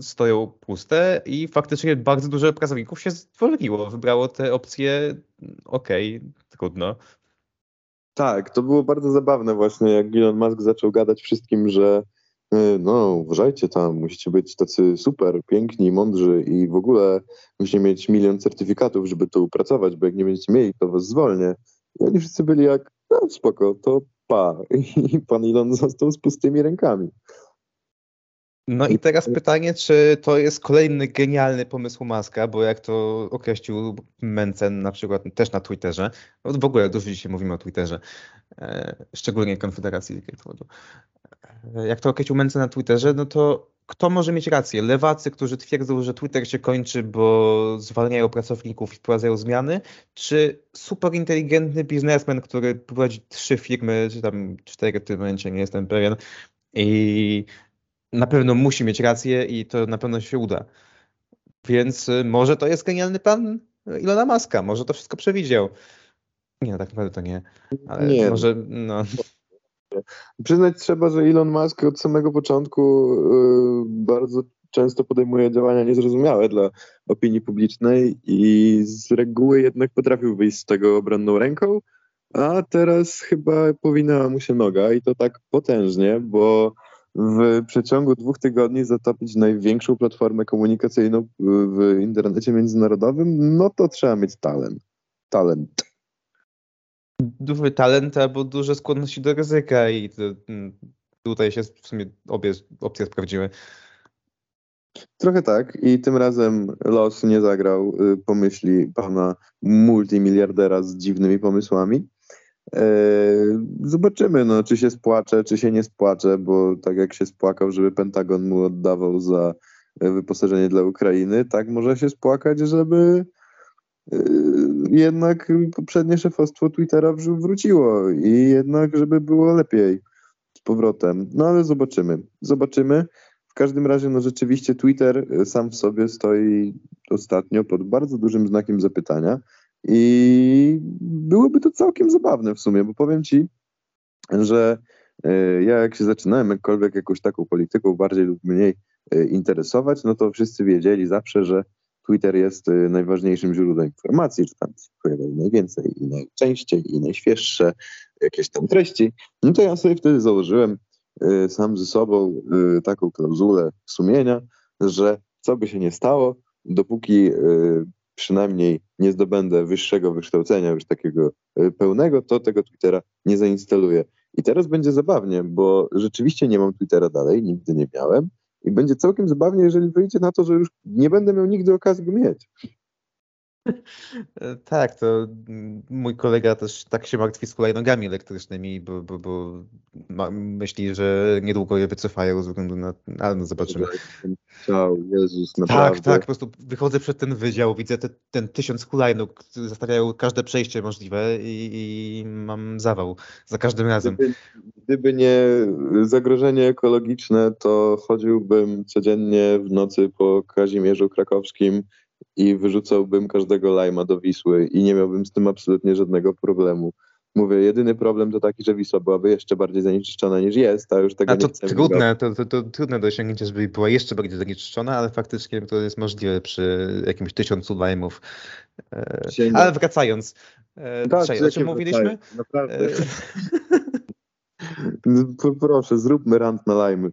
stoją puste i faktycznie bardzo dużo pracowników się zwolniło, wybrało te opcje okej, okay, trudno. Tak, to było bardzo zabawne właśnie, jak Elon Musk zaczął gadać wszystkim, że y, no uważajcie tam, musicie być tacy super, piękni, mądrzy i w ogóle musicie mieć milion certyfikatów, żeby tu pracować, bo jak nie będziecie mieli, to was zwolnię. I oni wszyscy byli jak, no spoko, to pa. *laughs* I pan Elon został z pustymi rękami. No i teraz pytanie, czy to jest kolejny genialny pomysł Maska, bo jak to określił Mencen na przykład też na Twitterze, no w ogóle dużo dzisiaj mówimy o Twitterze, e, szczególnie Konfederacji Cricket e, Jak to określił Mencen na Twitterze, no to kto może mieć rację? Lewacy, którzy twierdzą, że Twitter się kończy, bo zwalniają pracowników i wprowadzają zmiany, czy super inteligentny biznesmen, który prowadzi trzy firmy, czy tam cztery w tym momencie, nie jestem pewien, i na pewno musi mieć rację i to na pewno się uda. Więc y, może to jest genialny plan Ilona Maska, może to wszystko przewidział. Nie, no tak naprawdę to nie. Ale nie. może, no. Przyznać trzeba, że Elon Musk od samego początku yy, bardzo często podejmuje działania niezrozumiałe dla opinii publicznej i z reguły jednak potrafił wyjść z tego obronną ręką, a teraz chyba powinna mu się noga i to tak potężnie, bo w przeciągu dwóch tygodni zatopić największą platformę komunikacyjną w internecie międzynarodowym, no to trzeba mieć talent. Talent. Duży talent albo duże skłonności do ryzyka i mm, tutaj się w sumie obie opcje sprawdziły. Trochę tak i tym razem los nie zagrał y, pomyśli pana multimiliardera z dziwnymi pomysłami. E, zobaczymy, no, czy się spłacze, czy się nie spłacze, bo tak jak się spłakał, żeby Pentagon mu oddawał za e, wyposażenie dla Ukrainy, tak może się spłakać, żeby e, jednak poprzednie szefostwo Twittera wróciło i jednak, żeby było lepiej z powrotem. No ale zobaczymy. Zobaczymy. W każdym razie, no rzeczywiście Twitter sam w sobie stoi ostatnio pod bardzo dużym znakiem zapytania. I byłoby to całkiem zabawne w sumie, bo powiem ci, że e, ja jak się zaczynałem jakkolwiek jakąś taką polityką bardziej lub mniej e, interesować, no to wszyscy wiedzieli zawsze, że Twitter jest e, najważniejszym źródłem informacji, że tam się najwięcej i najczęściej i najświeższe jakieś tam treści. No to ja sobie wtedy założyłem sam ze sobą taką klauzulę sumienia, że co by się nie stało, dopóki przynajmniej nie zdobędę wyższego wykształcenia, już takiego e, pełnego, to tego Twittera nie zainstaluję. I teraz będzie zabawnie, bo rzeczywiście nie mam Twittera dalej, nigdy nie miałem. I będzie całkiem zabawnie, jeżeli wyjdzie na to, że już nie będę miał nigdy okazji go mieć. Tak, to mój kolega też tak się martwi z hulajnogami elektrycznymi, bo, bo, bo myśli, że niedługo je wycofają ze względu na... Ale no zobaczymy. Ciao, Jezus, tak, naprawdę. Tak, tak, po prostu wychodzę przed ten wydział, widzę te, ten tysiąc hulajnóg, zastawiają każde przejście możliwe i, i mam zawał za każdym razem. Gdyby, gdyby nie zagrożenie ekologiczne, to chodziłbym codziennie w nocy po Kazimierzu Krakowskim i wyrzucałbym każdego lajma do Wisły i nie miałbym z tym absolutnie żadnego problemu. Mówię, jedyny problem to taki, że Wisła byłaby jeszcze bardziej zanieczyszczona niż jest, a już tego a to nie. Trudne, to, to, to, trudne do osiągnięcia, żeby była jeszcze bardziej zanieczyszczona, ale faktycznie to jest możliwe przy jakimś tysiącu lajmów. E, ale wracając, e, tak, o czym mówiliśmy? Naprawdę. E, *laughs* Proszę, zróbmy rant na lajmy.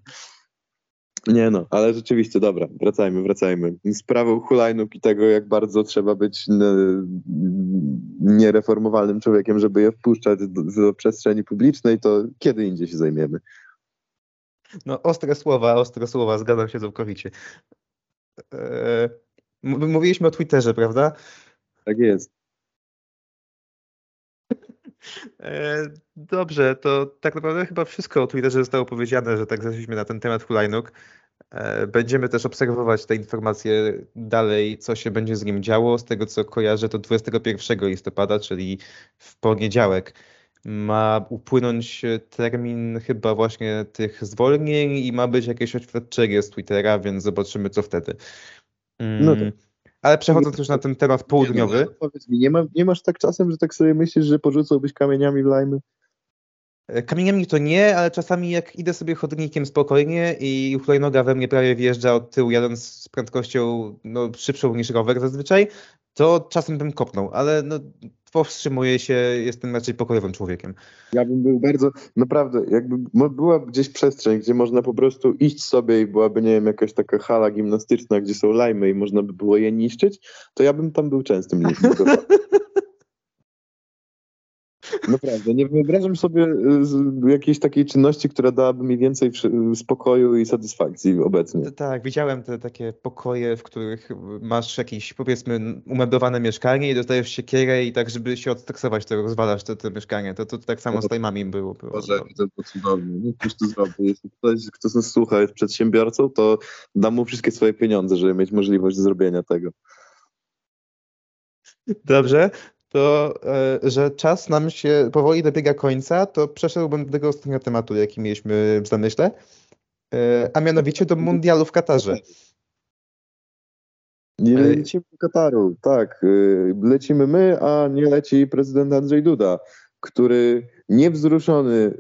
Nie no, ale rzeczywiście, dobra, wracajmy, wracajmy. Sprawą hulajnóg i tego, jak bardzo trzeba być niereformowalnym człowiekiem, żeby je wpuszczać do, przestrzeni publicznej, to kiedy indziej się zajmiemy. No, ostre słowa, ostre słowa, zgadzam się całkowicie. Eee, mówiliśmy o Twitterze, prawda? Tak jest. Eee, dobrze, to tak naprawdę chyba wszystko o Twitterze zostało powiedziane, że tak zeszliśmy na ten temat hulajnóg. Eee, będziemy też obserwować te informacje dalej, co się będzie z nim działo. Z tego co kojarzę, to 21 listopada, czyli w poniedziałek, ma upłynąć termin chyba właśnie tych zwolnień i ma być jakieś oświadczenie z Twittera, więc zobaczymy co wtedy. No tak. Ale przechodząc już na ten temat południowy. Nie, no, powiedz mi, nie, ma, nie masz tak czasem, że tak sobie myślisz, że porzucałbyś kamieniami w lajmy? E, kamieniami to nie, ale czasami jak idę sobie chodnikiem spokojnie i hulajnoga we mnie prawie wjeżdża od tyłu, jadąc z prędkością no, szybszą niż rower zazwyczaj, to czasem bym kopnął, ale no, powstrzymuję się, jestem raczej pokojowym człowiekiem. Ja bym był bardzo, naprawdę, jakby była gdzieś przestrzeń, gdzie można po prostu iść sobie i byłaby, nie wiem, jakaś taka hala gimnastyczna, gdzie są lajmy i można by było je niszczyć, to ja bym tam był częstym licznikiem. *laughs* Naprawdę, nie wyobrażam sobie y, jakiejś takiej czynności, która dałaby mi więcej spokoju i satysfakcji obecnie. Tak, widziałem te takie pokoje, w których masz jakieś powiedzmy umeblowane mieszkanie i dostajesz siekierę i tak, żeby się odstresować, to rozwalasz to, to mieszkanie. To, to, to tak samo no, z tajmami było. było. Boże, to, to cudownie. No, ktoś to zrobi. Jeśli ktoś, kto nas słucha, jest przedsiębiorcą, to dam mu wszystkie swoje pieniądze, żeby mieć możliwość zrobienia tego. Dobrze, to e, że czas nam się powoli dobiega końca, to przeszedłbym do tego ostatniego tematu, jaki mieliśmy w zamyśle, e, a mianowicie do mundialu w Katarze. Nie e, lecimy do Kataru, tak. Lecimy my, a nie leci prezydent Andrzej Duda, który niewzruszony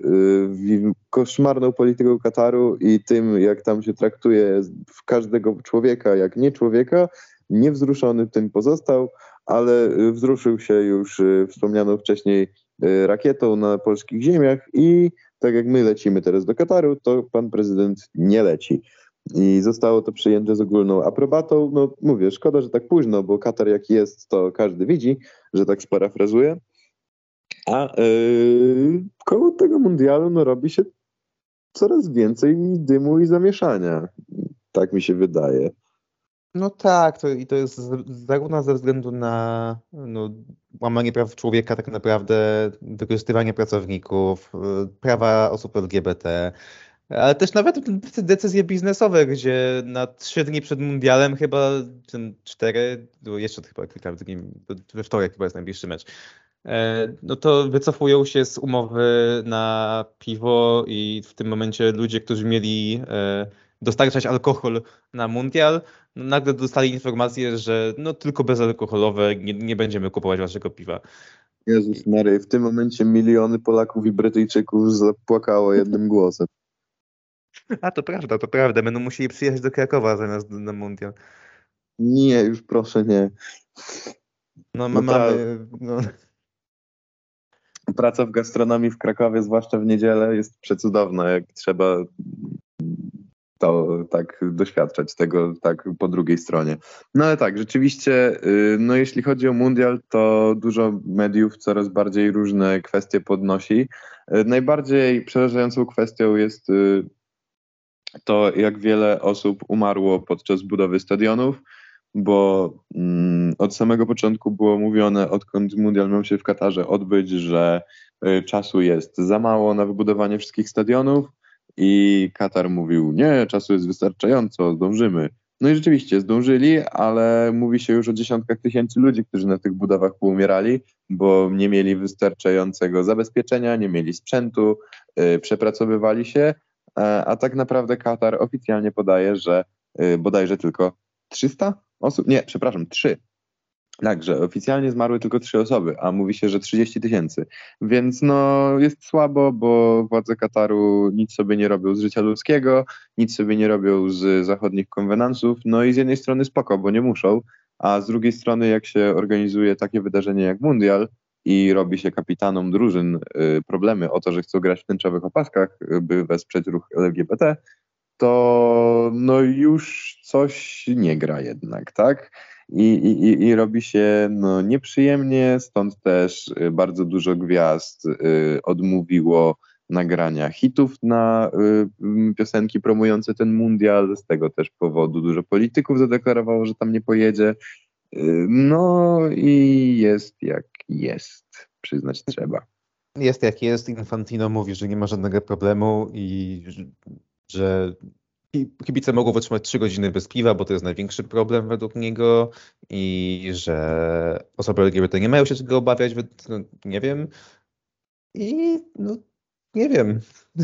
koszmarną polityką Kataru i tym, jak tam się traktuje każdego człowieka jak nie człowieka, niewzruszony tym pozostał ale y, wzruszył się już y, wspomnianą wcześniej y, rakietą na polskich ziemiach i tak jak my lecimy teraz do Kataru, to pan prezydent nie leci. I zostało to przyjęte z ogólną aprobatą. No mówię, szkoda, że tak późno, bo Katar jaki jest, to każdy widzi, że tak sparafrazuję. A yy, koło tego mundialu no, robi się coraz więcej dymu i zamieszania. Tak mi się wydaje. No tak, to, i to jest zarówno ze względu na no, łamanie praw człowieka, tak naprawdę wykorzystywanie pracowników, y, prawa osób LGBT, ale też nawet decyzje biznesowe, gdzie na trzy dni przed mundialem chyba, czy cztery, jeszcze chyba kilka dni, we wtorek chyba jest najbliższy mecz, e, no to wycofują się z umowy na piwo i w tym momencie ludzie, którzy mieli e, dostarczać alkohol na mundial, no nagle dostali informację, że no tylko bezalkoholowe, nie, nie będziemy kupować waszego piwa. Jezus Mary, w tym momencie miliony Polaków i Brytyjczyków zapłakało jednym głosem. A to prawda, to prawda. Będą musieli przyjechać do Krakowa zamiast na mundial. Nie, już proszę nie. No, no mamy... No. Praca w gastronomii w Krakowie, zwłaszcza w niedzielę, jest przecudowna. Jak trzeba to tak doświadczać tego tak po drugiej stronie. No ale tak, rzeczywiście, y, no jeśli chodzi o mundial, to dużo mediów coraz bardziej różne kwestie podnosi. Y, najbardziej przerażającą kwestią jest y, to, jak wiele osób umarło podczas budowy stadionów, bo mm, od samego początku było mówione, odkąd mundial miał się w Katarze odbyć, że czasu jest za mało na wybudowanie wszystkich stadionów, i Katar mówił, nie, czasu jest wystarczająco, zdążymy. No i rzeczywiście zdążyli, ale mówi się już o dziesiątkach tysięcy ludzi, którzy na tych budowach poumierali, bo nie mieli wystarczającego zabezpieczenia, nie mieli sprzętu, yy, przepracowywali się, a tak naprawdę Katar oficjalnie podaje, że yy, bodajże tylko 300 osób, nie, przepraszam, 3 tak, że oficjalnie zmarły tylko trzy osoby, a mówi się, że 30 tysięcy. Więc no jest słabo, bo władze Kataru nic sobie nie robią z życia ludzkiego, nic sobie nie robią z zachodnich konwenansów. No i z jednej strony spoko, bo nie muszą, a z drugiej strony jak się organizuje takie wydarzenie jak Mundial i robi się kapitanom drużyn y, problemy o to, że chcą grać w tęczowych opaskach, by wesprzeć ruch LGBT, to no już coś nie gra jednak, tak? I, i, i robi się no, nieprzyjemnie, stąd też y, bardzo dużo gwiazd y, odmówiło nagrania hitów na y, piosenki promujące ten mundial. Z tego też powodu dużo polityków zadeklarowało, że tam nie pojedzie. No i jest jak jest, przyznać trzeba. Jest jak jest. Infantino mówi, że nie ma żadnego problemu i że kibice mogą wytrzymać 3 godziny bez piwa, bo to jest największy problem według niego i że osoby LGBT nie mają się czego obawiać, no, nie wiem. I no, nie wiem. *laughs*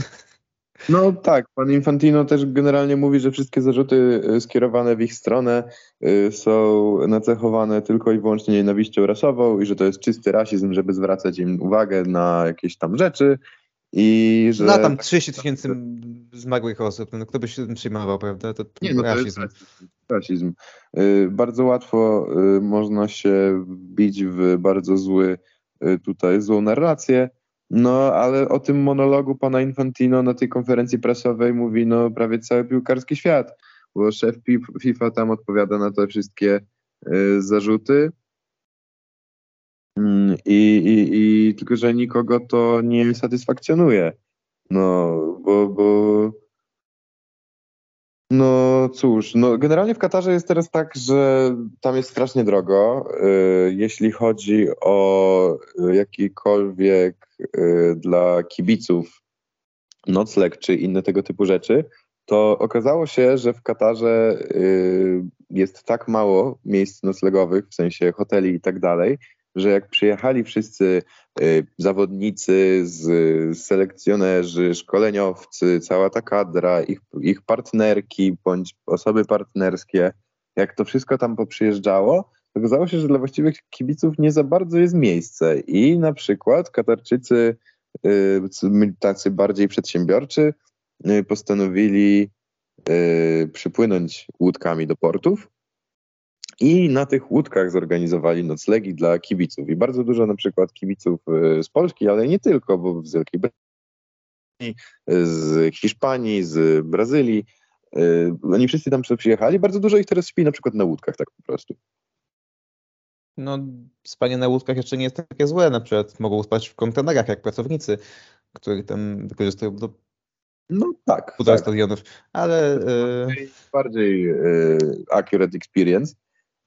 No tak, pan Infantino też generalnie mówi, że wszystkie zarzuty y, skierowane w ich stronę y, są nacechowane tylko i wyłącznie nienawiścią rasową i że to jest czysty rasizm, żeby zwracać im uwagę na jakieś tam rzeczy i że... No tam 30 tysięcy zmarłych osób, no kto by się tym przejmował, prawda? To, nie, no rasizm. to jest rasizm. Y, bardzo łatwo można się wbić w bardzo zły tutaj, złą narrację, no, ale o tym monologu pana Infantino na tej konferencji prasowej mówi no prawie cały piłkarski świat, bo szef FIFA tam odpowiada na te wszystkie y, zarzuty. Mm, I, i, I tylko, że nikogo to nie satysfakcjonuje. No, bo, bo no cóż, no generalnie w Katarze jest teraz tak, że tam jest strasznie drogo. Y, jeśli chodzi o jakikolwiek y, dla kibiców nocleg czy inne tego typu rzeczy, to okazało się, że w Katarze y, jest tak mało miejsc noclegowych, w sensie hoteli i tak dalej, że jak przyjechali wszyscy y, zawodnicy, selekcjonerzy, szkoleniowcy, cała ta kadra, ich, ich partnerki bądź osoby partnerskie, jak to wszystko tam poprzyjeżdżało, okazało się, że dla właściwych kibiców nie za bardzo jest miejsce. I na przykład Katarczycy, y, tacy bardziej przedsiębiorczy, y, postanowili przypłynąć łódkami do portów i na tych łódkach zorganizowali noclegi dla kibiców. I bardzo dużo na przykład kibiców e, z Polski, ale nie tylko, bo z Wielkiej Brytanii, z Hiszpanii, z Brazylii. E, oni wszyscy tam przyjechali. Bardzo dużo ich teraz śpi na przykład na łódkach, tak po prostu. No, spanie na łódkach jeszcze nie jest takie złe. Na przykład mogą spać w kontenerach, jak pracownicy, których tam wykorzystują do no tak. Półtora tak. stadionów, ale. Bardziej, bardziej accurate experience.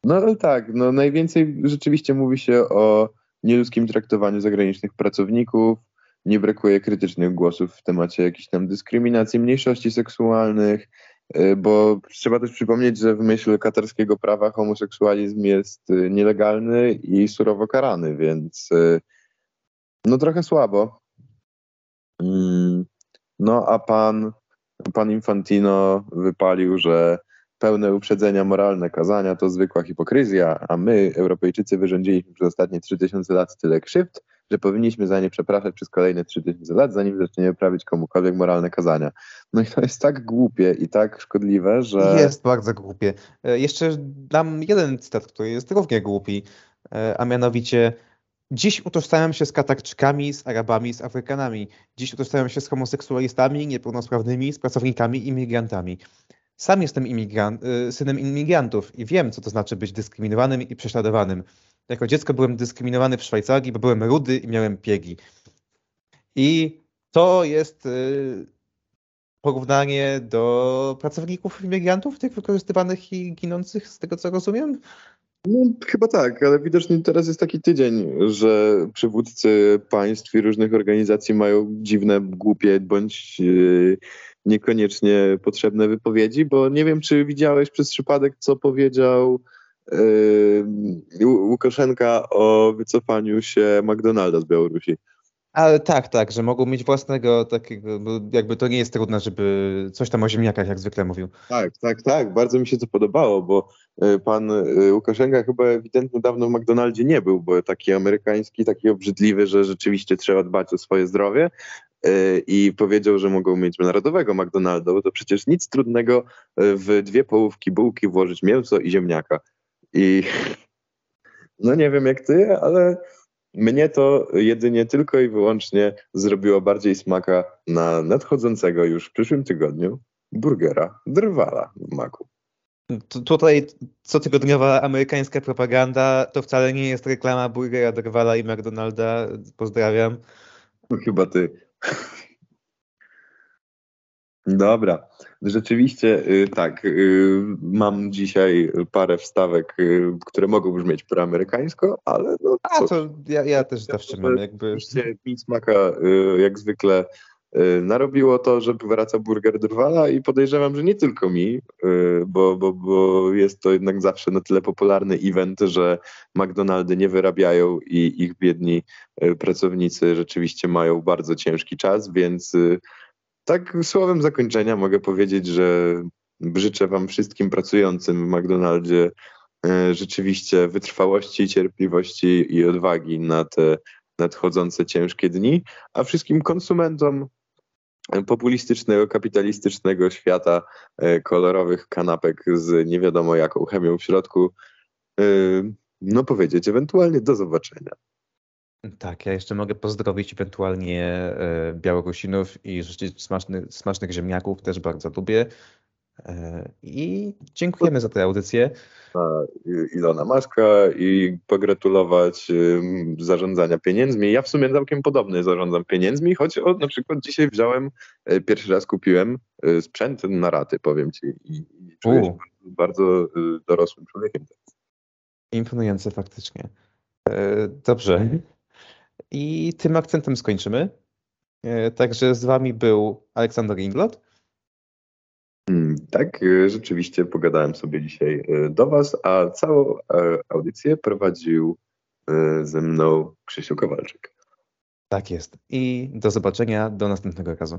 No ale tak, no najwięcej rzeczywiście mówi się o nieludzkim traktowaniu zagranicznych pracowników, nie brakuje krytycznych głosów w temacie jakiejś tam dyskryminacji mniejszości seksualnych, y, bo trzeba też przypomnieć, że w myśl katarskiego prawa homoseksualizm jest y, nielegalny i surowo karany, więc y, no trochę słabo. Mm, no a pan, pan Infantino wypalił, że pełne uprzedzenia moralne kazania to zwykła hipokryzja, a my, Europejczycy, wyrządziliśmy przez ostatnie 3000 lat tyle krzywd, że powinniśmy za nie przepraszać przez kolejne 3000 lat, zanim zaczniemy prawić komukolwiek moralne kazania. No i to jest tak głupie i tak szkodliwe, że... Jest bardzo głupie. E, jeszcze dam jeden cytat, który jest równie głupi, e, a mianowicie Dziś utożsamiam się z Katarczykami, z Arabami, z Afrykanami. Dziś utożsamiam się z homoseksualistami, niepełnosprawnymi, z pracownikami, imigrantami. Sam jestem imigrant, y, synem imigrantów i wiem, co to znaczy być dyskryminowanym i prześladowanym. Jako dziecko byłem dyskryminowany w Szwajcarii, bo byłem rudy i miałem piegi. I to jest y, porównanie do pracowników imigrantów, tych wykorzystywanych i ginących, z tego co rozumiem? No, chyba tak, ale widocznie teraz jest taki tydzień, że przywódcy państw i różnych organizacji mają dziwne, głupie bądź yy, niekoniecznie potrzebne wypowiedzi, bo nie wiem, czy widziałeś przez przypadek, co powiedział yy, Łukaszenka o wycofaniu się McDonalda z Białorusi. Ale tak, tak, że mogą mieć własnego takiego, jakby to nie jest trudne, żeby coś tam o ziemniakach jak zwykle mówił. Tak, tak, tak, bardzo mi się to podobało, bo y, pan y, Łukaszenka chyba ewidentnie dawno w McDonaldzie nie był, bo taki amerykański, taki obrzydliwy, że rzeczywiście trzeba dbać o swoje zdrowie, Y, i powiedział, że mogą mieć narodowego McDonalda, bo to przecież nic trudnego w dwie połówki bułki włożyć mięso i ziemniaka. I *laughs* no nie wiem jak ty, ale mnie to jedynie tylko i wyłącznie zrobiło bardziej smaka na nadchodzącego już w przyszłym tygodniu burgera drwala w maku. Tutaj cotygodniowa amerykańska propaganda to wcale nie jest reklama burgera drwala i McDonalda. Pozdrawiam. Chyba ty Dobra, rzeczywiście y, tak. Y, mam dzisiaj parę wstawek, y, które mogą brzmieć proamerykańsko, ale no. A to ja, ja też zawsze mam jakby. Mi smaka jak zwykle narobiło to, że wraca burger Drwala i podejrzewam, że nie tylko mi, bo, bo, bo jest to jednak zawsze na tyle popularny event, że McDonaldy nie wyrabiają i ich biedni pracownicy rzeczywiście mają bardzo ciężki czas, więc tak słowem zakończenia mogę powiedzieć, że życzę Wam wszystkim pracującym w McDonaldzie e, rzeczywiście wytrwałości, cierpliwości i odwagi na te nadchodzące ciężkie dni, a wszystkim konsumentom populistycznego, kapitalistycznego świata e, kolorowych kanapek z nie wiadomo jaką chemią w środku, e, no powiedzieć ewentualnie do zobaczenia. Tak, ja jeszcze mogę pozdrowić ewentualnie e, Białorusinów i życzyć smacznych, smacznych ziemniaków, też bardzo lubię. E, I dziękujemy za tę audycję. Ilona Maska i pogratulować zarządzania pieniędzmi. Ja w sumie całkiem podobny zarządzam pieniędzmi, choć o, na przykład dzisiaj wziąłem, e, pierwszy raz kupiłem sprzęt na raty, powiem Ci. I, czuję się bardzo dorosłym człowiekiem. Imponujące faktycznie. Dobrze. I tym akcentem skończymy. E, także z Wami był Aleksander Inglot. Hmm, tak, e, rzeczywiście pogadałem sobie dzisiaj e, do Was, a całą audycję prowadził ze mną Krzysiu Kowalczyk. Tak jest. I do zobaczenia do następnego razu.